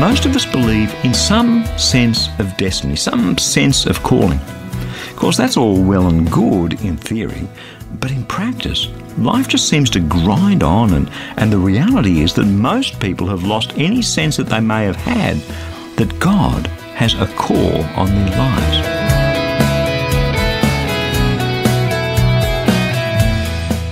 Most of us believe in some sense of destiny, some sense of calling. Of course, that's all well and good in theory, but in practice, life just seems to grind on, and, and the reality is that most people have lost any sense that they may have had that God has a call on their lives.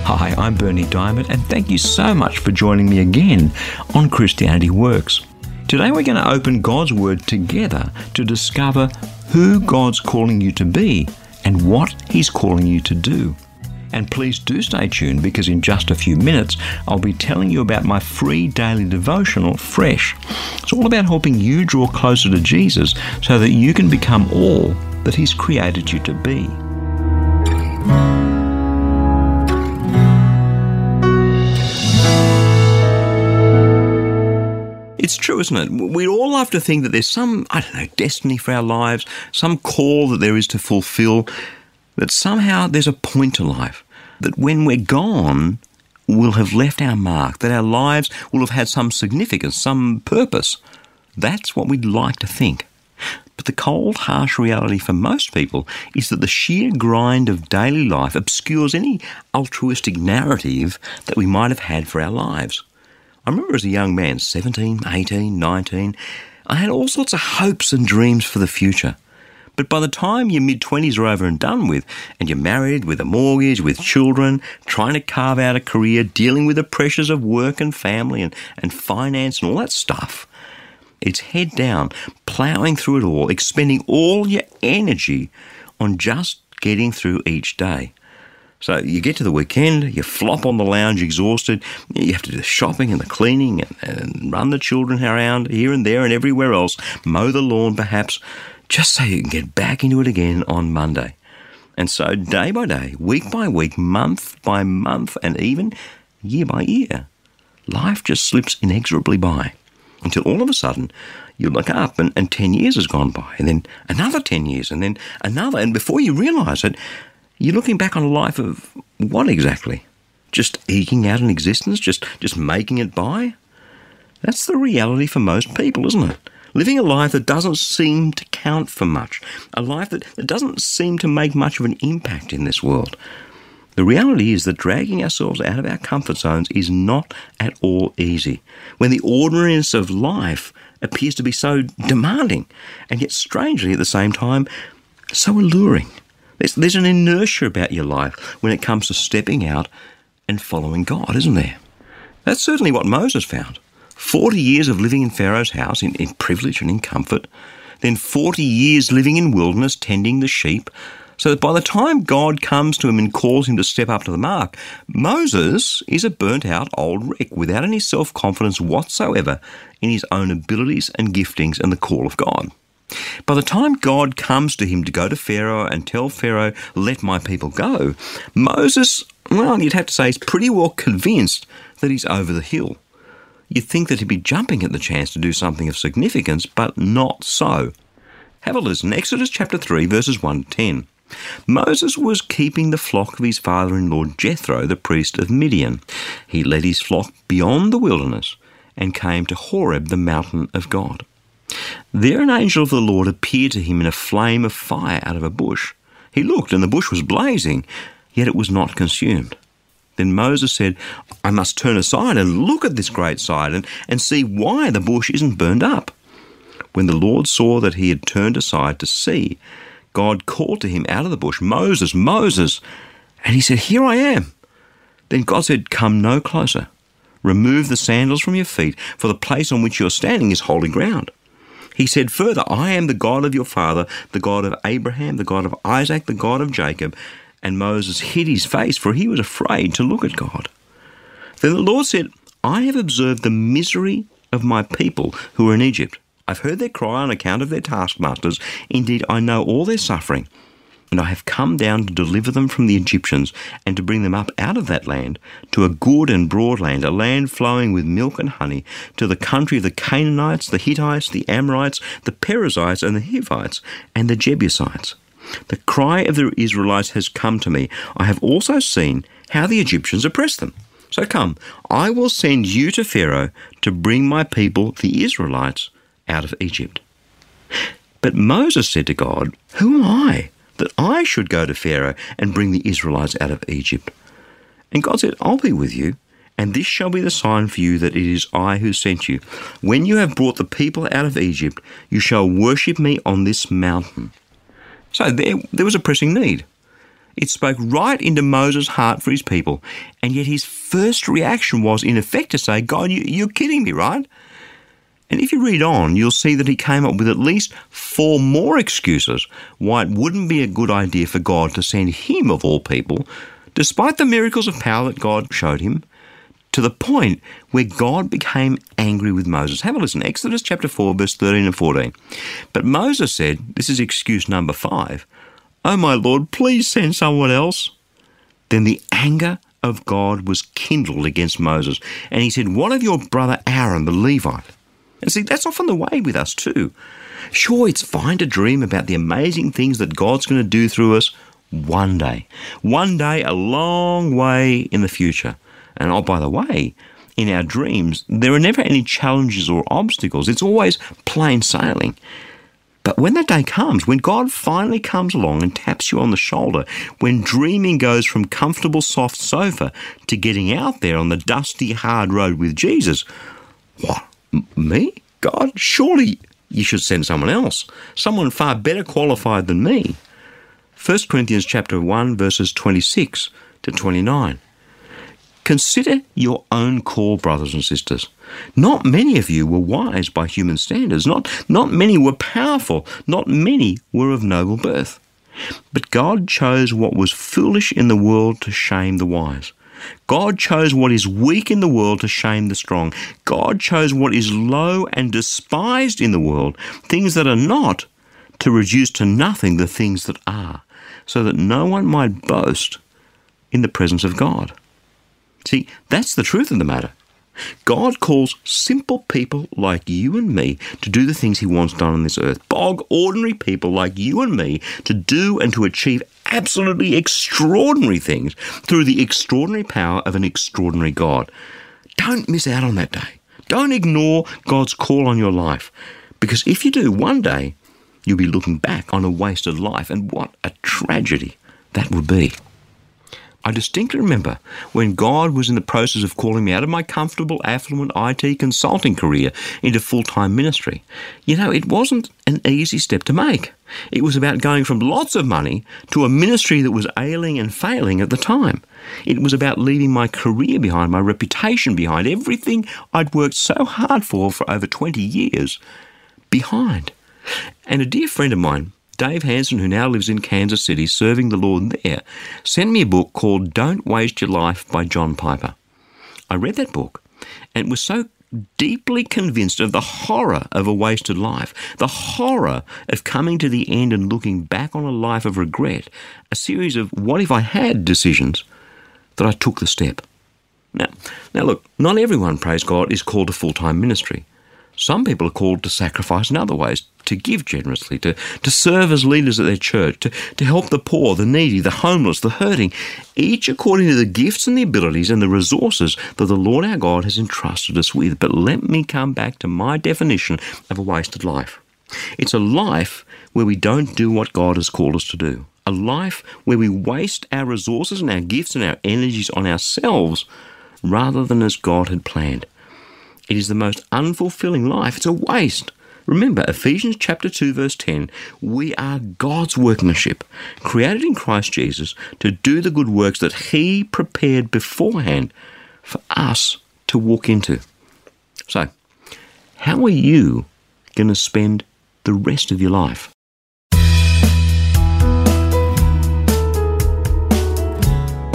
Hi, I'm Berni Dymet, and thank you so much for joining me again on Christianity Works. Today we're going to open God's Word together to discover who God's calling you to be and what He's calling you to do. And please do stay tuned because in just a few minutes I'll be telling you about my free daily devotional, Fresh. It's all about helping you draw closer to Jesus so that you can become all that He's created you to be. It's true, isn't it? We all love to think that there's some, I don't know, destiny for our lives, some call that there is to fulfill, that somehow there's a point to life, that when we're gone, we'll have left our mark, that our lives will have had some significance, some purpose. That's what we'd like to think. But the cold, harsh reality for most people is that the sheer grind of daily life obscures any altruistic narrative that we might have had for our lives. I remember as a young man, 17, 18, 19, I had all sorts of hopes and dreams for the future. But by the time your mid 20s are over and done with, and you're married with a mortgage, with children, trying to carve out a career, dealing with the pressures of work and family and, and finance and all that stuff, it's head down, ploughing through it all, expending all your energy on just getting through each day. So you get to the weekend, you flop on the lounge exhausted, you have to do the shopping and the cleaning and, and run the children around here and there and everywhere else, mow the lawn perhaps, just so you can get back into it again on Monday. And so day by day, week by week, month by month, and even year by year, life just slips inexorably by until all of a sudden you look up and, and 10 years has gone by, and then another 10 years, and then another. And before you realize it, you're looking back on a life of what exactly? Just eking out an existence? Just, just making it by? That's the reality for most people, isn't it? Living a life that doesn't seem to count for much, a life that, that doesn't seem to make much of an impact in this world. The reality is that dragging ourselves out of our comfort zones is not at all easy. When the ordinariness of life appears to be so demanding, and yet strangely at the same time, so alluring. There's, there's an inertia about your life when it comes to stepping out and following God, isn't there? That's certainly what Moses found. 40 years of living in Pharaoh's house in, in privilege and in comfort, then 40 years living in wilderness tending the sheep, so that by the time God comes to him and calls him to step up to the mark, Moses is a burnt out old wreck without any self confidence whatsoever in his own abilities and giftings and the call of God. By the time God comes to him to go to Pharaoh and tell Pharaoh, let my people go, Moses, well, you'd have to say, is pretty well convinced that he's over the hill. You'd think that he'd be jumping at the chance to do something of significance, but not so. Have a listen. Exodus chapter 3, verses 1 to 10. Moses was keeping the flock of his father in law Jethro, the priest of Midian. He led his flock beyond the wilderness and came to Horeb, the mountain of God. There an angel of the Lord appeared to him in a flame of fire out of a bush. He looked, and the bush was blazing, yet it was not consumed. Then Moses said, I must turn aside and look at this great sight and, and see why the bush isn't burned up. When the Lord saw that he had turned aside to see, God called to him out of the bush, Moses, Moses. And he said, Here I am. Then God said, Come no closer. Remove the sandals from your feet, for the place on which you are standing is holy ground. He said further, I am the God of your father, the God of Abraham, the God of Isaac, the God of Jacob. And Moses hid his face, for he was afraid to look at God. Then the Lord said, I have observed the misery of my people who are in Egypt. I've heard their cry on account of their taskmasters. Indeed, I know all their suffering. And I have come down to deliver them from the Egyptians and to bring them up out of that land to a good and broad land, a land flowing with milk and honey, to the country of the Canaanites, the Hittites, the Amorites, the Perizzites, and the Hivites, and the Jebusites. The cry of the Israelites has come to me. I have also seen how the Egyptians oppress them. So come, I will send you to Pharaoh to bring my people, the Israelites, out of Egypt. But Moses said to God, Who am I that I should go to Pharaoh and bring the Israelites out of Egypt? And God said, I'll be with you, and this shall be the sign for you that it is I who sent you. When you have brought the people out of Egypt, you shall worship me on this mountain. So there, there was a pressing need. It spoke right into Moses' heart for his people, and yet his first reaction was, in effect, to say, God, you, you're kidding me, right? And if you read on, you'll see that he came up with at least four more excuses why it wouldn't be a good idea for God to send him, of all people, despite the miracles of power that God showed him, to the point where God became angry with Moses. Have a listen. Exodus chapter 4, verse 13 and 14. But Moses said, this is excuse number five, Oh my Lord, please send someone else. Then the anger of God was kindled against Moses, and he said, What of your brother Aaron the Levite? And see, that's often the way with us too. Sure, it's fine to dream about the amazing things that God's going to do through us one day. One day, a long way in the future. And oh, by the way, in our dreams, there are never any challenges or obstacles. It's always plain sailing. But when that day comes, when God finally comes along and taps you on the shoulder, when dreaming goes from comfortable soft sofa to getting out there on the dusty hard road with Jesus, what? Me? God? Surely you should send someone else, someone far better qualified than me. 1 Corinthians chapter 1 verses 26 to 29. Consider your own call, brothers and sisters. Not many of you were wise by human standards. Not, not many were powerful. Not many were of noble birth. But God chose what was foolish in the world to shame the wise. God chose what is weak in the world to shame the strong. God chose what is low and despised in the world, things that are not, to reduce to nothing the things that are, so that no one might boast in the presence of God. See, that's the truth of the matter. God calls simple people like you and me to do the things He wants done on this earth. Bog, ordinary people like you and me to do and to achieve absolutely extraordinary things through the extraordinary power of an extraordinary God. Don't miss out on that day. Don't ignore God's call on your life. Because if you do, one day you'll be looking back on a wasted life, and what a tragedy that would be. I distinctly remember when God was in the process of calling me out of my comfortable, affluent IT consulting career into full time ministry. You know, it wasn't an easy step to make. It was about going from lots of money to a ministry that was ailing and failing at the time. It was about leaving my career behind, my reputation behind, everything I'd worked so hard for for over 20 years behind. And a dear friend of mine, Dave Hanson, who now lives in Kansas City serving the Lord there, sent me a book called Don't Waste Your Life by John Piper. I read that book and was so deeply convinced of the horror of a wasted life, the horror of coming to the end and looking back on a life of regret, a series of what if I had decisions, that I took the step. Now, now look, not everyone, praise God, is called to full time ministry. Some people are called to sacrifice in other ways, to give generously, to, to serve as leaders at their church, to, to help the poor, the needy, the homeless, the hurting, each according to the gifts and the abilities and the resources that the Lord our God has entrusted us with. But let me come back to my definition of a wasted life. It's a life where we don't do what God has called us to do. A life where we waste our resources and our gifts and our energies on ourselves rather than as God had planned. It is the most unfulfilling life. It's a waste. Remember, Ephesians chapter 2 verse 10, we are God's workmanship, created in Christ Jesus to do the good works that he prepared beforehand for us to walk into. So, how are you going to spend the rest of your life?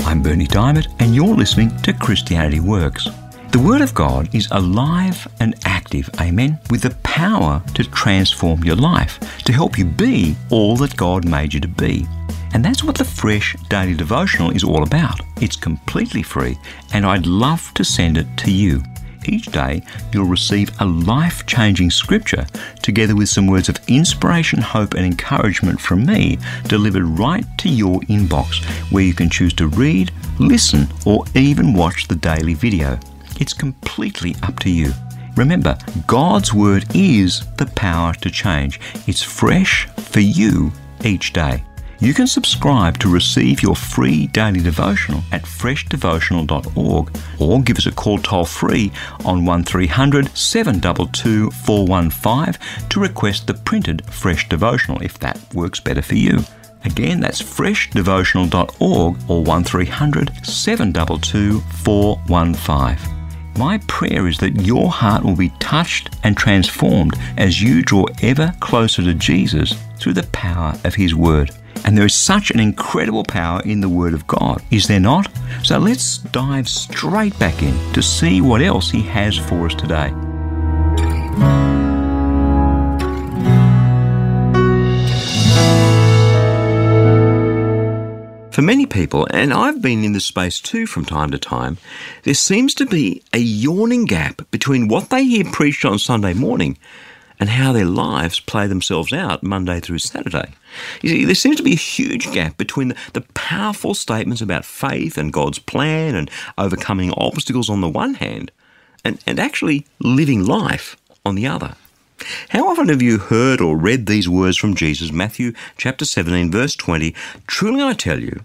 I'm Berni Dymet, and you're listening to Christianity Works. The Word of God is alive and active, amen, with the power to transform your life, to help you be all that God made you to be. And that's what the Fresh Daily Devotional is all about. It's completely free, and I'd love to send it to you. Each day, you'll receive a life changing scripture together with some words of inspiration, hope, and encouragement from me delivered right to your inbox, where you can choose to read, listen, or even watch the daily video. It's completely up to you. Remember, God's Word is the power to change. It's fresh for you each day. You can subscribe to receive your free daily devotional at freshdevotional.org or give us a call toll free on 1300 722 415 to request the printed Fresh Devotional if that works better for you. Again, that's freshdevotional.org or 1300 722 415. My prayer is that your heart will be touched and transformed as you draw ever closer to Jesus through the power of His Word. And there is such an incredible power in the Word of God, is there not? So let's dive straight back in to see what else He has for us today. For many people, and I've been in this space too from time to time, there seems to be a yawning gap between what they hear preached on Sunday morning and how their lives play themselves out Monday through Saturday. You see, there seems to be a huge gap between the, the powerful statements about faith and God's plan and overcoming obstacles on the one hand, and, and actually living life on the other. How often have you heard or read these words from Jesus, Matthew chapter 17, verse 20? Truly I tell you,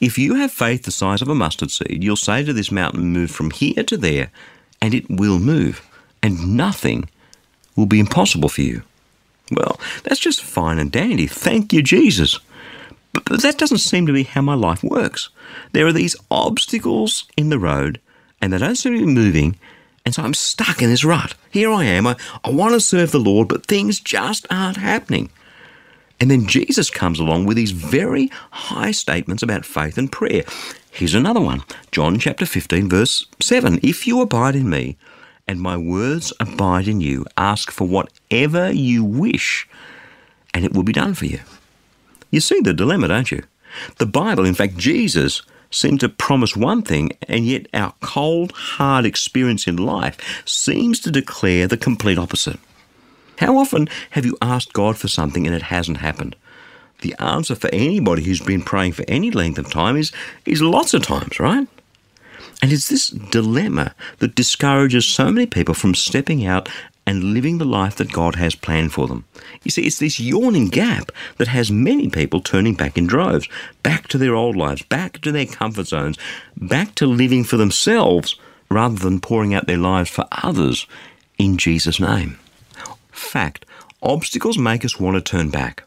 if you have faith the size of a mustard seed, you'll say to this mountain, Move from here to there, and it will move, and nothing will be impossible for you. Well, that's just fine and dandy. Thank you, Jesus. But, that doesn't seem to be how my life works. There are these obstacles in the road, and they don't seem to be moving, and so I'm stuck in this rut. Here I am. I, I want to serve the Lord, but things just aren't happening. And then Jesus comes along with these very high statements about faith and prayer. Here's another one John chapter 15, verse 7. If you abide in me, and my words abide in you. Ask for whatever you wish, and it will be done for you. You see the dilemma, don't you? The Bible, in fact, Jesus, seems to promise one thing, and yet our cold, hard experience in life seems to declare the complete opposite. How often have you asked God for something and it hasn't happened? The answer for anybody who's been praying for any length of time is, is lots of times, right? And it's this dilemma that discourages so many people from stepping out and living the life that God has planned for them. You see, it's this yawning gap that has many people turning back in droves, back to their old lives, back to their comfort zones, back to living for themselves rather than pouring out their lives for others in Jesus' name. Fact, obstacles make us want to turn back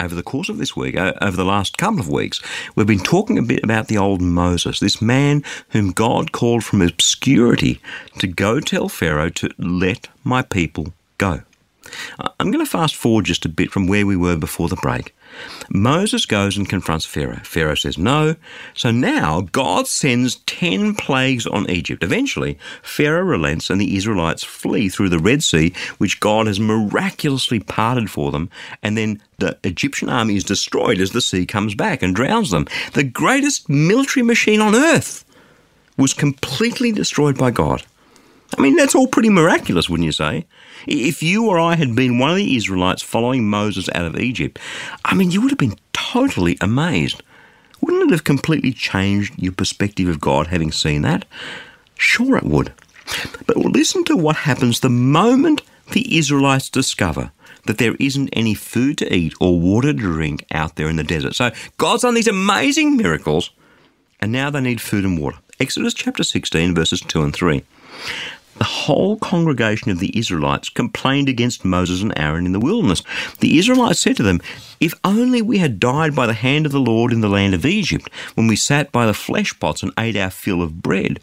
over the course of this week, over the last couple of weeks, we've been talking a bit about the old Moses, this man whom God called from obscurity to go tell Pharaoh to let my people go. I'm going to fast forward just a bit from where we were before the break. Moses goes and confronts Pharaoh. Pharaoh says no. So now God sends 10 plagues on Egypt. Eventually, Pharaoh relents and the Israelites flee through the Red Sea, which God has miraculously parted for them. And then the Egyptian army is destroyed as the sea comes back and drowns them. The greatest military machine on earth was completely destroyed by God. I mean, that's all pretty miraculous, wouldn't you say? If you or I had been one of the Israelites following Moses out of Egypt, I mean, you would have been totally amazed. Wouldn't it have completely changed your perspective of God having seen that? Sure, it would. But listen to what happens the moment the Israelites discover that there isn't any food to eat or water to drink out there in the desert. So God's done these amazing miracles, and now they need food and water. Exodus chapter 16, verses 2 and 3 the whole congregation of the Israelites complained against Moses and Aaron in the wilderness. The Israelites said to them, If only we had died by the hand of the Lord in the land of Egypt, when we sat by the flesh pots and ate our fill of bread.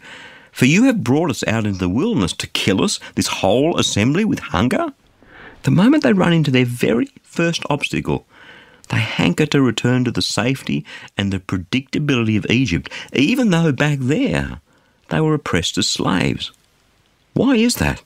For you have brought us out into the wilderness to kill us, this whole assembly, with hunger. The moment they run into their very first obstacle, they hanker to return to the safety and the predictability of Egypt, even though back there they were oppressed as slaves. Why is that?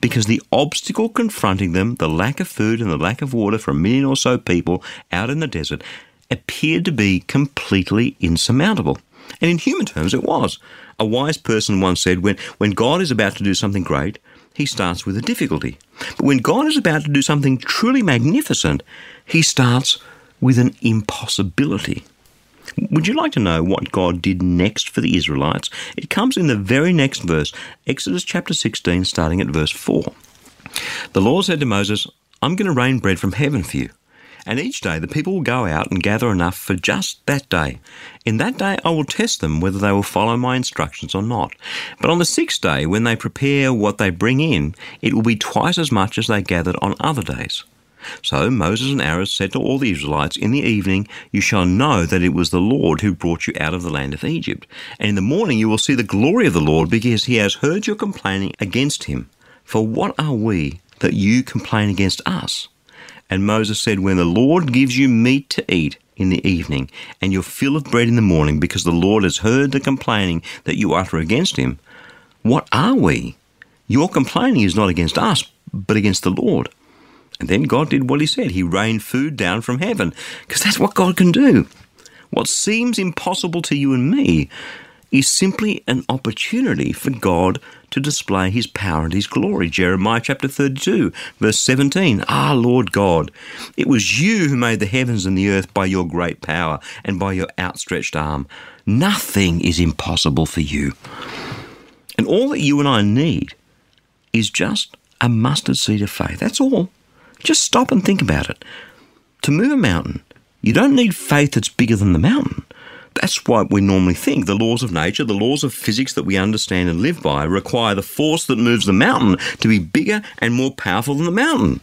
Because the obstacle confronting them, the lack of food and the lack of water for a million or so people out in the desert, appeared to be completely insurmountable. And in human terms, it was. A wise person once said when, when God is about to do something great, he starts with a difficulty. But when God is about to do something truly magnificent, he starts with an impossibility. Would you like to know what God did next for the Israelites? It comes in the very next verse, Exodus chapter 16, starting at verse 4. The Lord said to Moses, I'm going to rain bread from heaven for you. And each day the people will go out and gather enough for just that day. In that day I will test them whether they will follow my instructions or not. But on the sixth day, when they prepare what they bring in, it will be twice as much as they gathered on other days. So Moses and Aaron said to all the Israelites, In the evening you shall know that it was the Lord who brought you out of the land of Egypt. And in the morning you will see the glory of the Lord, because he has heard your complaining against him. For what are we that you complain against us? And Moses said, When the Lord gives you meat to eat in the evening, and your fill of bread in the morning, because the Lord has heard the complaining that you utter against him, what are we? Your complaining is not against us, but against the Lord. And then God did what he said. He rained food down from heaven, because that's what God can do. What seems impossible to you and me is simply an opportunity for God to display his power and his glory. Jeremiah chapter 32, verse 17. Ah, Lord God, it was you who made the heavens and the earth by your great power and by your outstretched arm. Nothing is impossible for you. And all that you and I need is just a mustard seed of faith. That's all. Just stop and think about it. To move a mountain, you don't need faith that's bigger than the mountain. That's why we normally think the laws of nature, the laws of physics that we understand and live by, require the force that moves the mountain to be bigger and more powerful than the mountain.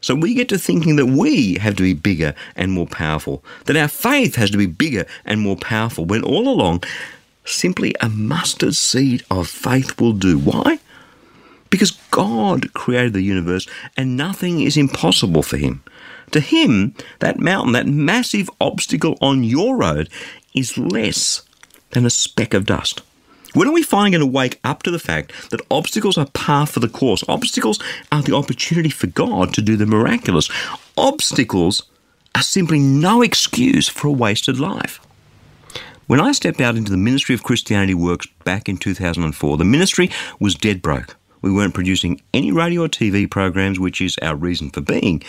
So we get to thinking that we have to be bigger and more powerful, that our faith has to be bigger and more powerful, when all along, simply a mustard seed of faith will do. Why? Because God created the universe and nothing is impossible for Him. To Him, that mountain, that massive obstacle on your road, is less than a speck of dust. When are we finally going to wake up to the fact that obstacles are par for the course? Obstacles are the opportunity for God to do the miraculous. Obstacles are simply no excuse for a wasted life. When I stepped out into the ministry of Christianity Works back in 2004, the ministry was dead broke. We weren't producing any radio or TV programs, which is our reason for being,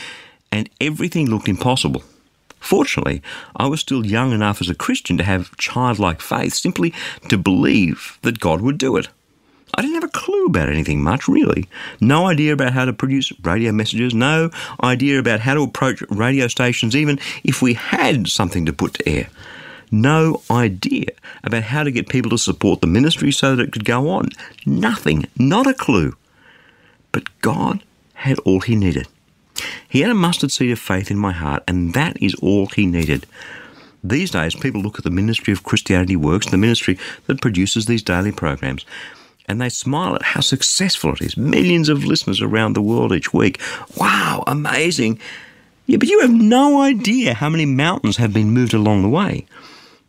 and everything looked impossible. Fortunately, I was still young enough as a Christian to have childlike faith, simply to believe that God would do it. I didn't have a clue about anything much, really. No idea about how to produce radio messages, no idea about how to approach radio stations, even if we had something to put to air. No idea about how to get people to support the ministry so that it could go on. Nothing, not a clue. But God had all He needed. He had a mustard seed of faith in my heart, and that is all he needed. These days, people look at the ministry of Christianity Works, the ministry that produces these daily programs, and they smile at how successful it is. Millions of listeners around the world each week. Wow, amazing. Yeah, but you have no idea how many mountains have been moved along the way.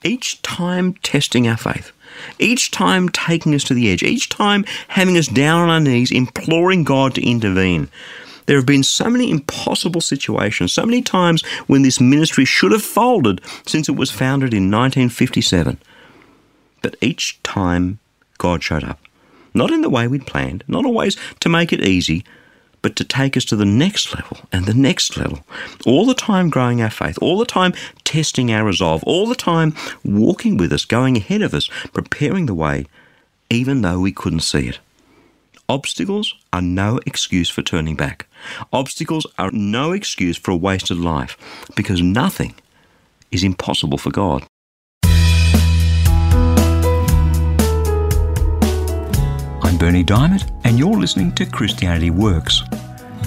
Each time testing our faith, each time taking us to the edge, each time having us down on our knees, imploring God to intervene. There have been so many impossible situations, so many times when this ministry should have folded since it was founded in 1957. But each time, God showed up. Not in the way we'd planned, not always to make it easy, but to take us to the next level and the next level. All the time growing our faith, all the time testing our resolve, all the time walking with us, going ahead of us, preparing the way, even though we couldn't see it. Obstacles are no excuse for turning back. Obstacles are no excuse for a wasted life because nothing is impossible for God. I'm Berni Dymet, and you're listening to Christianity Works.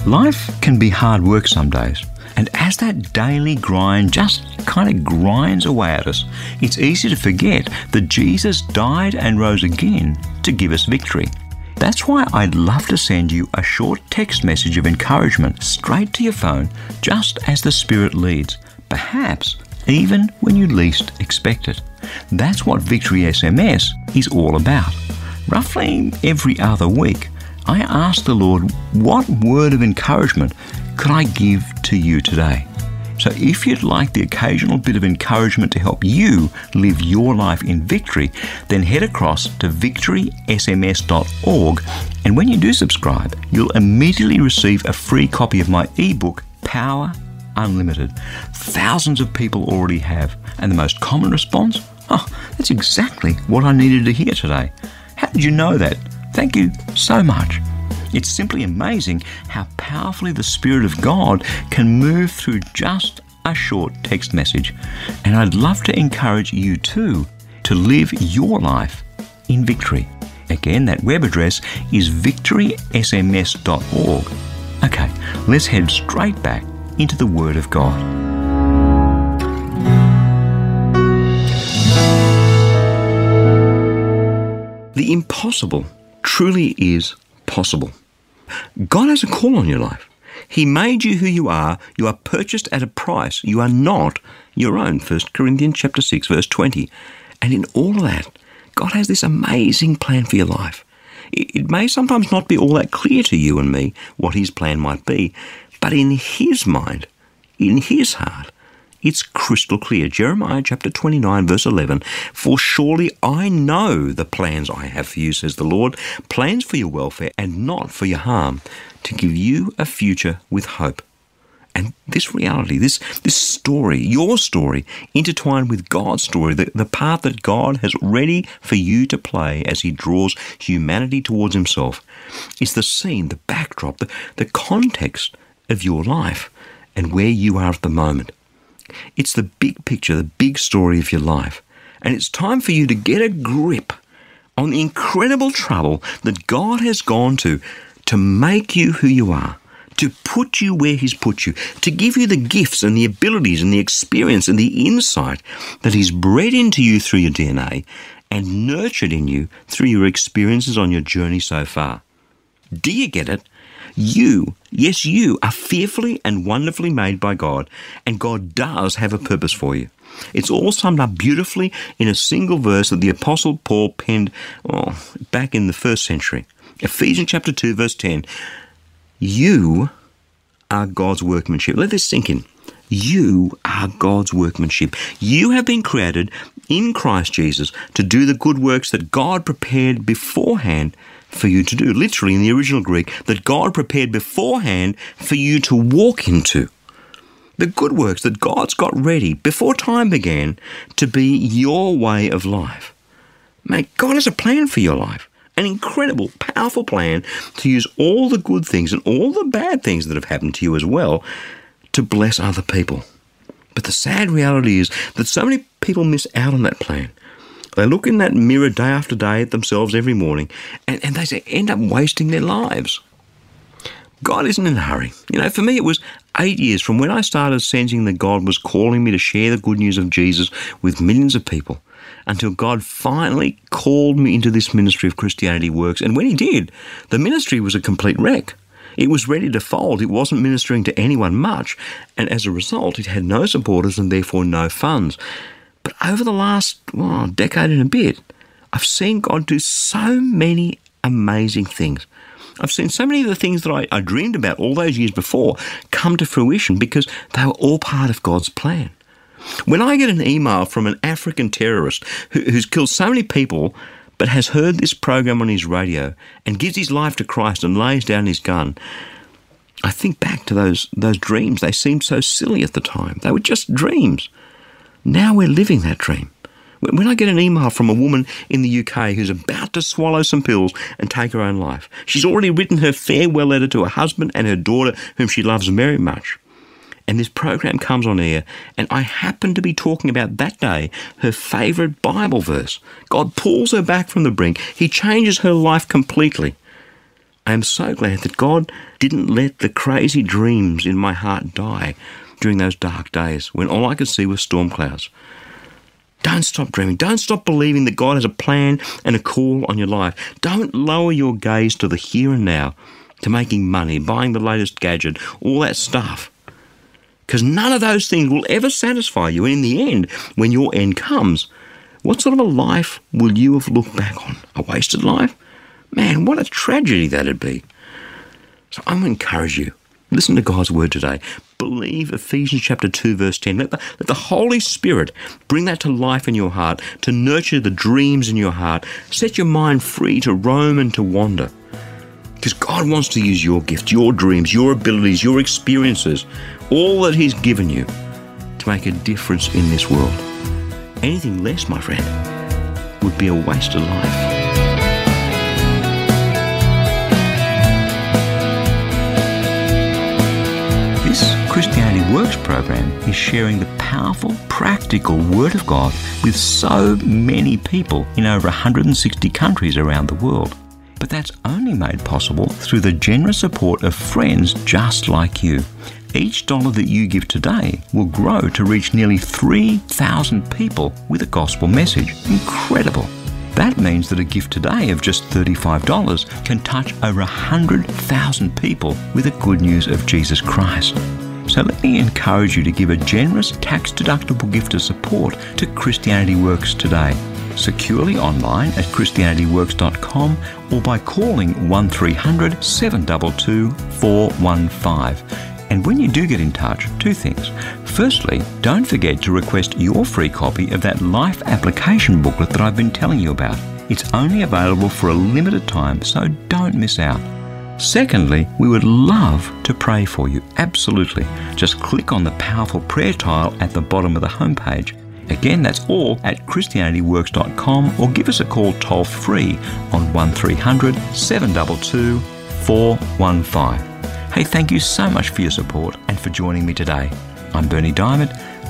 Life can be hard work some days, and as that daily grind just kind of grinds away at us, it's easy to forget that Jesus died and rose again to give us victory. That's why I'd love to send you a short text message of encouragement straight to your phone just as the Spirit leads, perhaps even when you least expect it. That's what Victory SMS is all about. Roughly every other week, I ask the Lord, what word of encouragement could I give to you today? So if you'd like the occasional bit of encouragement to help you live your life in victory, then head across to victorysms.org and when you do subscribe, you'll immediately receive a free copy of my ebook, Power Unlimited. Thousands of people already have, and the most common response? Oh, that's exactly what I needed to hear today. How did you know that? Thank you so much. It's simply amazing how powerfully the Spirit of God can move through just a short text message. And I'd love to encourage you too to live your life in victory. Again, that web address is victorysms.org. Okay, let's head straight back into the Word of God. The impossible truly is possible. God has a call on your life. He made you who you are. You are purchased at a price. You are not your own. 1 Corinthians chapter 6 verse 20. And in all of that, God has this amazing plan for your life. It may sometimes not be all that clear to you and me what his plan might be, but in his mind, in his heart, it's crystal clear. Jeremiah chapter 29, verse 11 For surely I know the plans I have for you, says the Lord, plans for your welfare and not for your harm, to give you a future with hope. And this reality, this, this story, your story, intertwined with God's story, the, the part that God has ready for you to play as He draws humanity towards Himself, is the scene, the backdrop, the, the context of your life and where you are at the moment. It's the big picture, the big story of your life. And it's time for you to get a grip on the incredible trouble that God has gone to to make you who you are, to put you where He's put you, to give you the gifts and the abilities and the experience and the insight that He's bred into you through your DNA and nurtured in you through your experiences on your journey so far. Do you get it? You, yes, you are fearfully and wonderfully made by God, and God does have a purpose for you. It's all summed up beautifully in a single verse that the Apostle Paul penned oh, back in the first century. Ephesians chapter 2, verse 10. You are God's workmanship. Let this sink in. You are God's workmanship. You have been created in Christ Jesus to do the good works that God prepared beforehand for you to do. Literally, in the original Greek, that God prepared beforehand for you to walk into. The good works that God's got ready before time began to be your way of life. Mate, God has a plan for your life. An incredible, powerful plan to use all the good things and all the bad things that have happened to you as well to bless other people. But the sad reality is that so many people miss out on that plan. They look in that mirror day after day at themselves every morning and, and they end up wasting their lives. God isn't in a hurry. You know, for me, it was eight years from when I started sensing that God was calling me to share the good news of Jesus with millions of people until God finally called me into this ministry of Christianity Works. And when He did, the ministry was a complete wreck. It was ready to fold. It wasn't ministering to anyone much. And as a result, it had no supporters and therefore no funds. But over the last decade and a bit, I've seen God do so many amazing things. I've seen so many of the things that I, I, dreamed about all those years before come to fruition because they were all part of God's plan. When I get an email from an African terrorist who, who's killed so many people but has heard this program on his radio and gives his life to Christ and lays down his gun, I think back to those, those dreams. They seemed so silly at the time. They were just dreams. Now we're living that dream. When I get an email from a woman in the UK who's about to swallow some pills and take her own life, she's already written her farewell letter to her husband and her daughter, whom she loves very much. And this program comes on air, and I happen to be talking about that day her favourite Bible verse. God pulls her back from the brink, He changes her life completely. I am so glad that God didn't let the crazy dreams in my heart die during those dark days when all I could see was storm clouds. Don't stop dreaming. Don't stop believing that God has a plan and a call on your life. Don't lower your gaze to the here and now, to making money, buying the latest gadget, all that stuff. Because none of those things will ever satisfy you. And in the end, when your end comes, what sort of a life will you have looked back on? A wasted life? Man, what a tragedy that'd be. So I'm going to encourage you. Listen to God's word today. Believe Ephesians chapter 2, verse 10. Let the, let the Holy Spirit bring that to life in your heart, to nurture the dreams in your heart. Set your mind free to roam and to wander. Because God wants to use your gift, your dreams, your abilities, your experiences, all that He's given you to make a difference in this world. Anything less, my friend, would be a waste of life. Christianity Works program is sharing the powerful, practical Word of God with so many people in over 160 countries around the world. But that's only made possible through the generous support of friends just like you. Each dollar that you give today will grow to reach nearly 3,000 people with a gospel message. Incredible! That means that a gift today of just $35 can touch over 100,000 people with the good news of Jesus Christ. So let me encourage you to give a generous tax deductible gift of support to Christianity Works today. Securely online at ChristianityWorks.com or by calling 1300 722 415. And when you do get in touch, two things. Firstly, don't forget to request your free copy of that life application booklet that I've been telling you about. It's only available for a limited time, so don't miss out. Secondly, we would love to pray for you. Absolutely. Just click on the powerful prayer tile at the bottom of the homepage. Again, that's all at ChristianityWorks.com or give us a call toll free on 1300 722 415. Hey, thank you so much for your support and for joining me today. I'm Berni Dymet.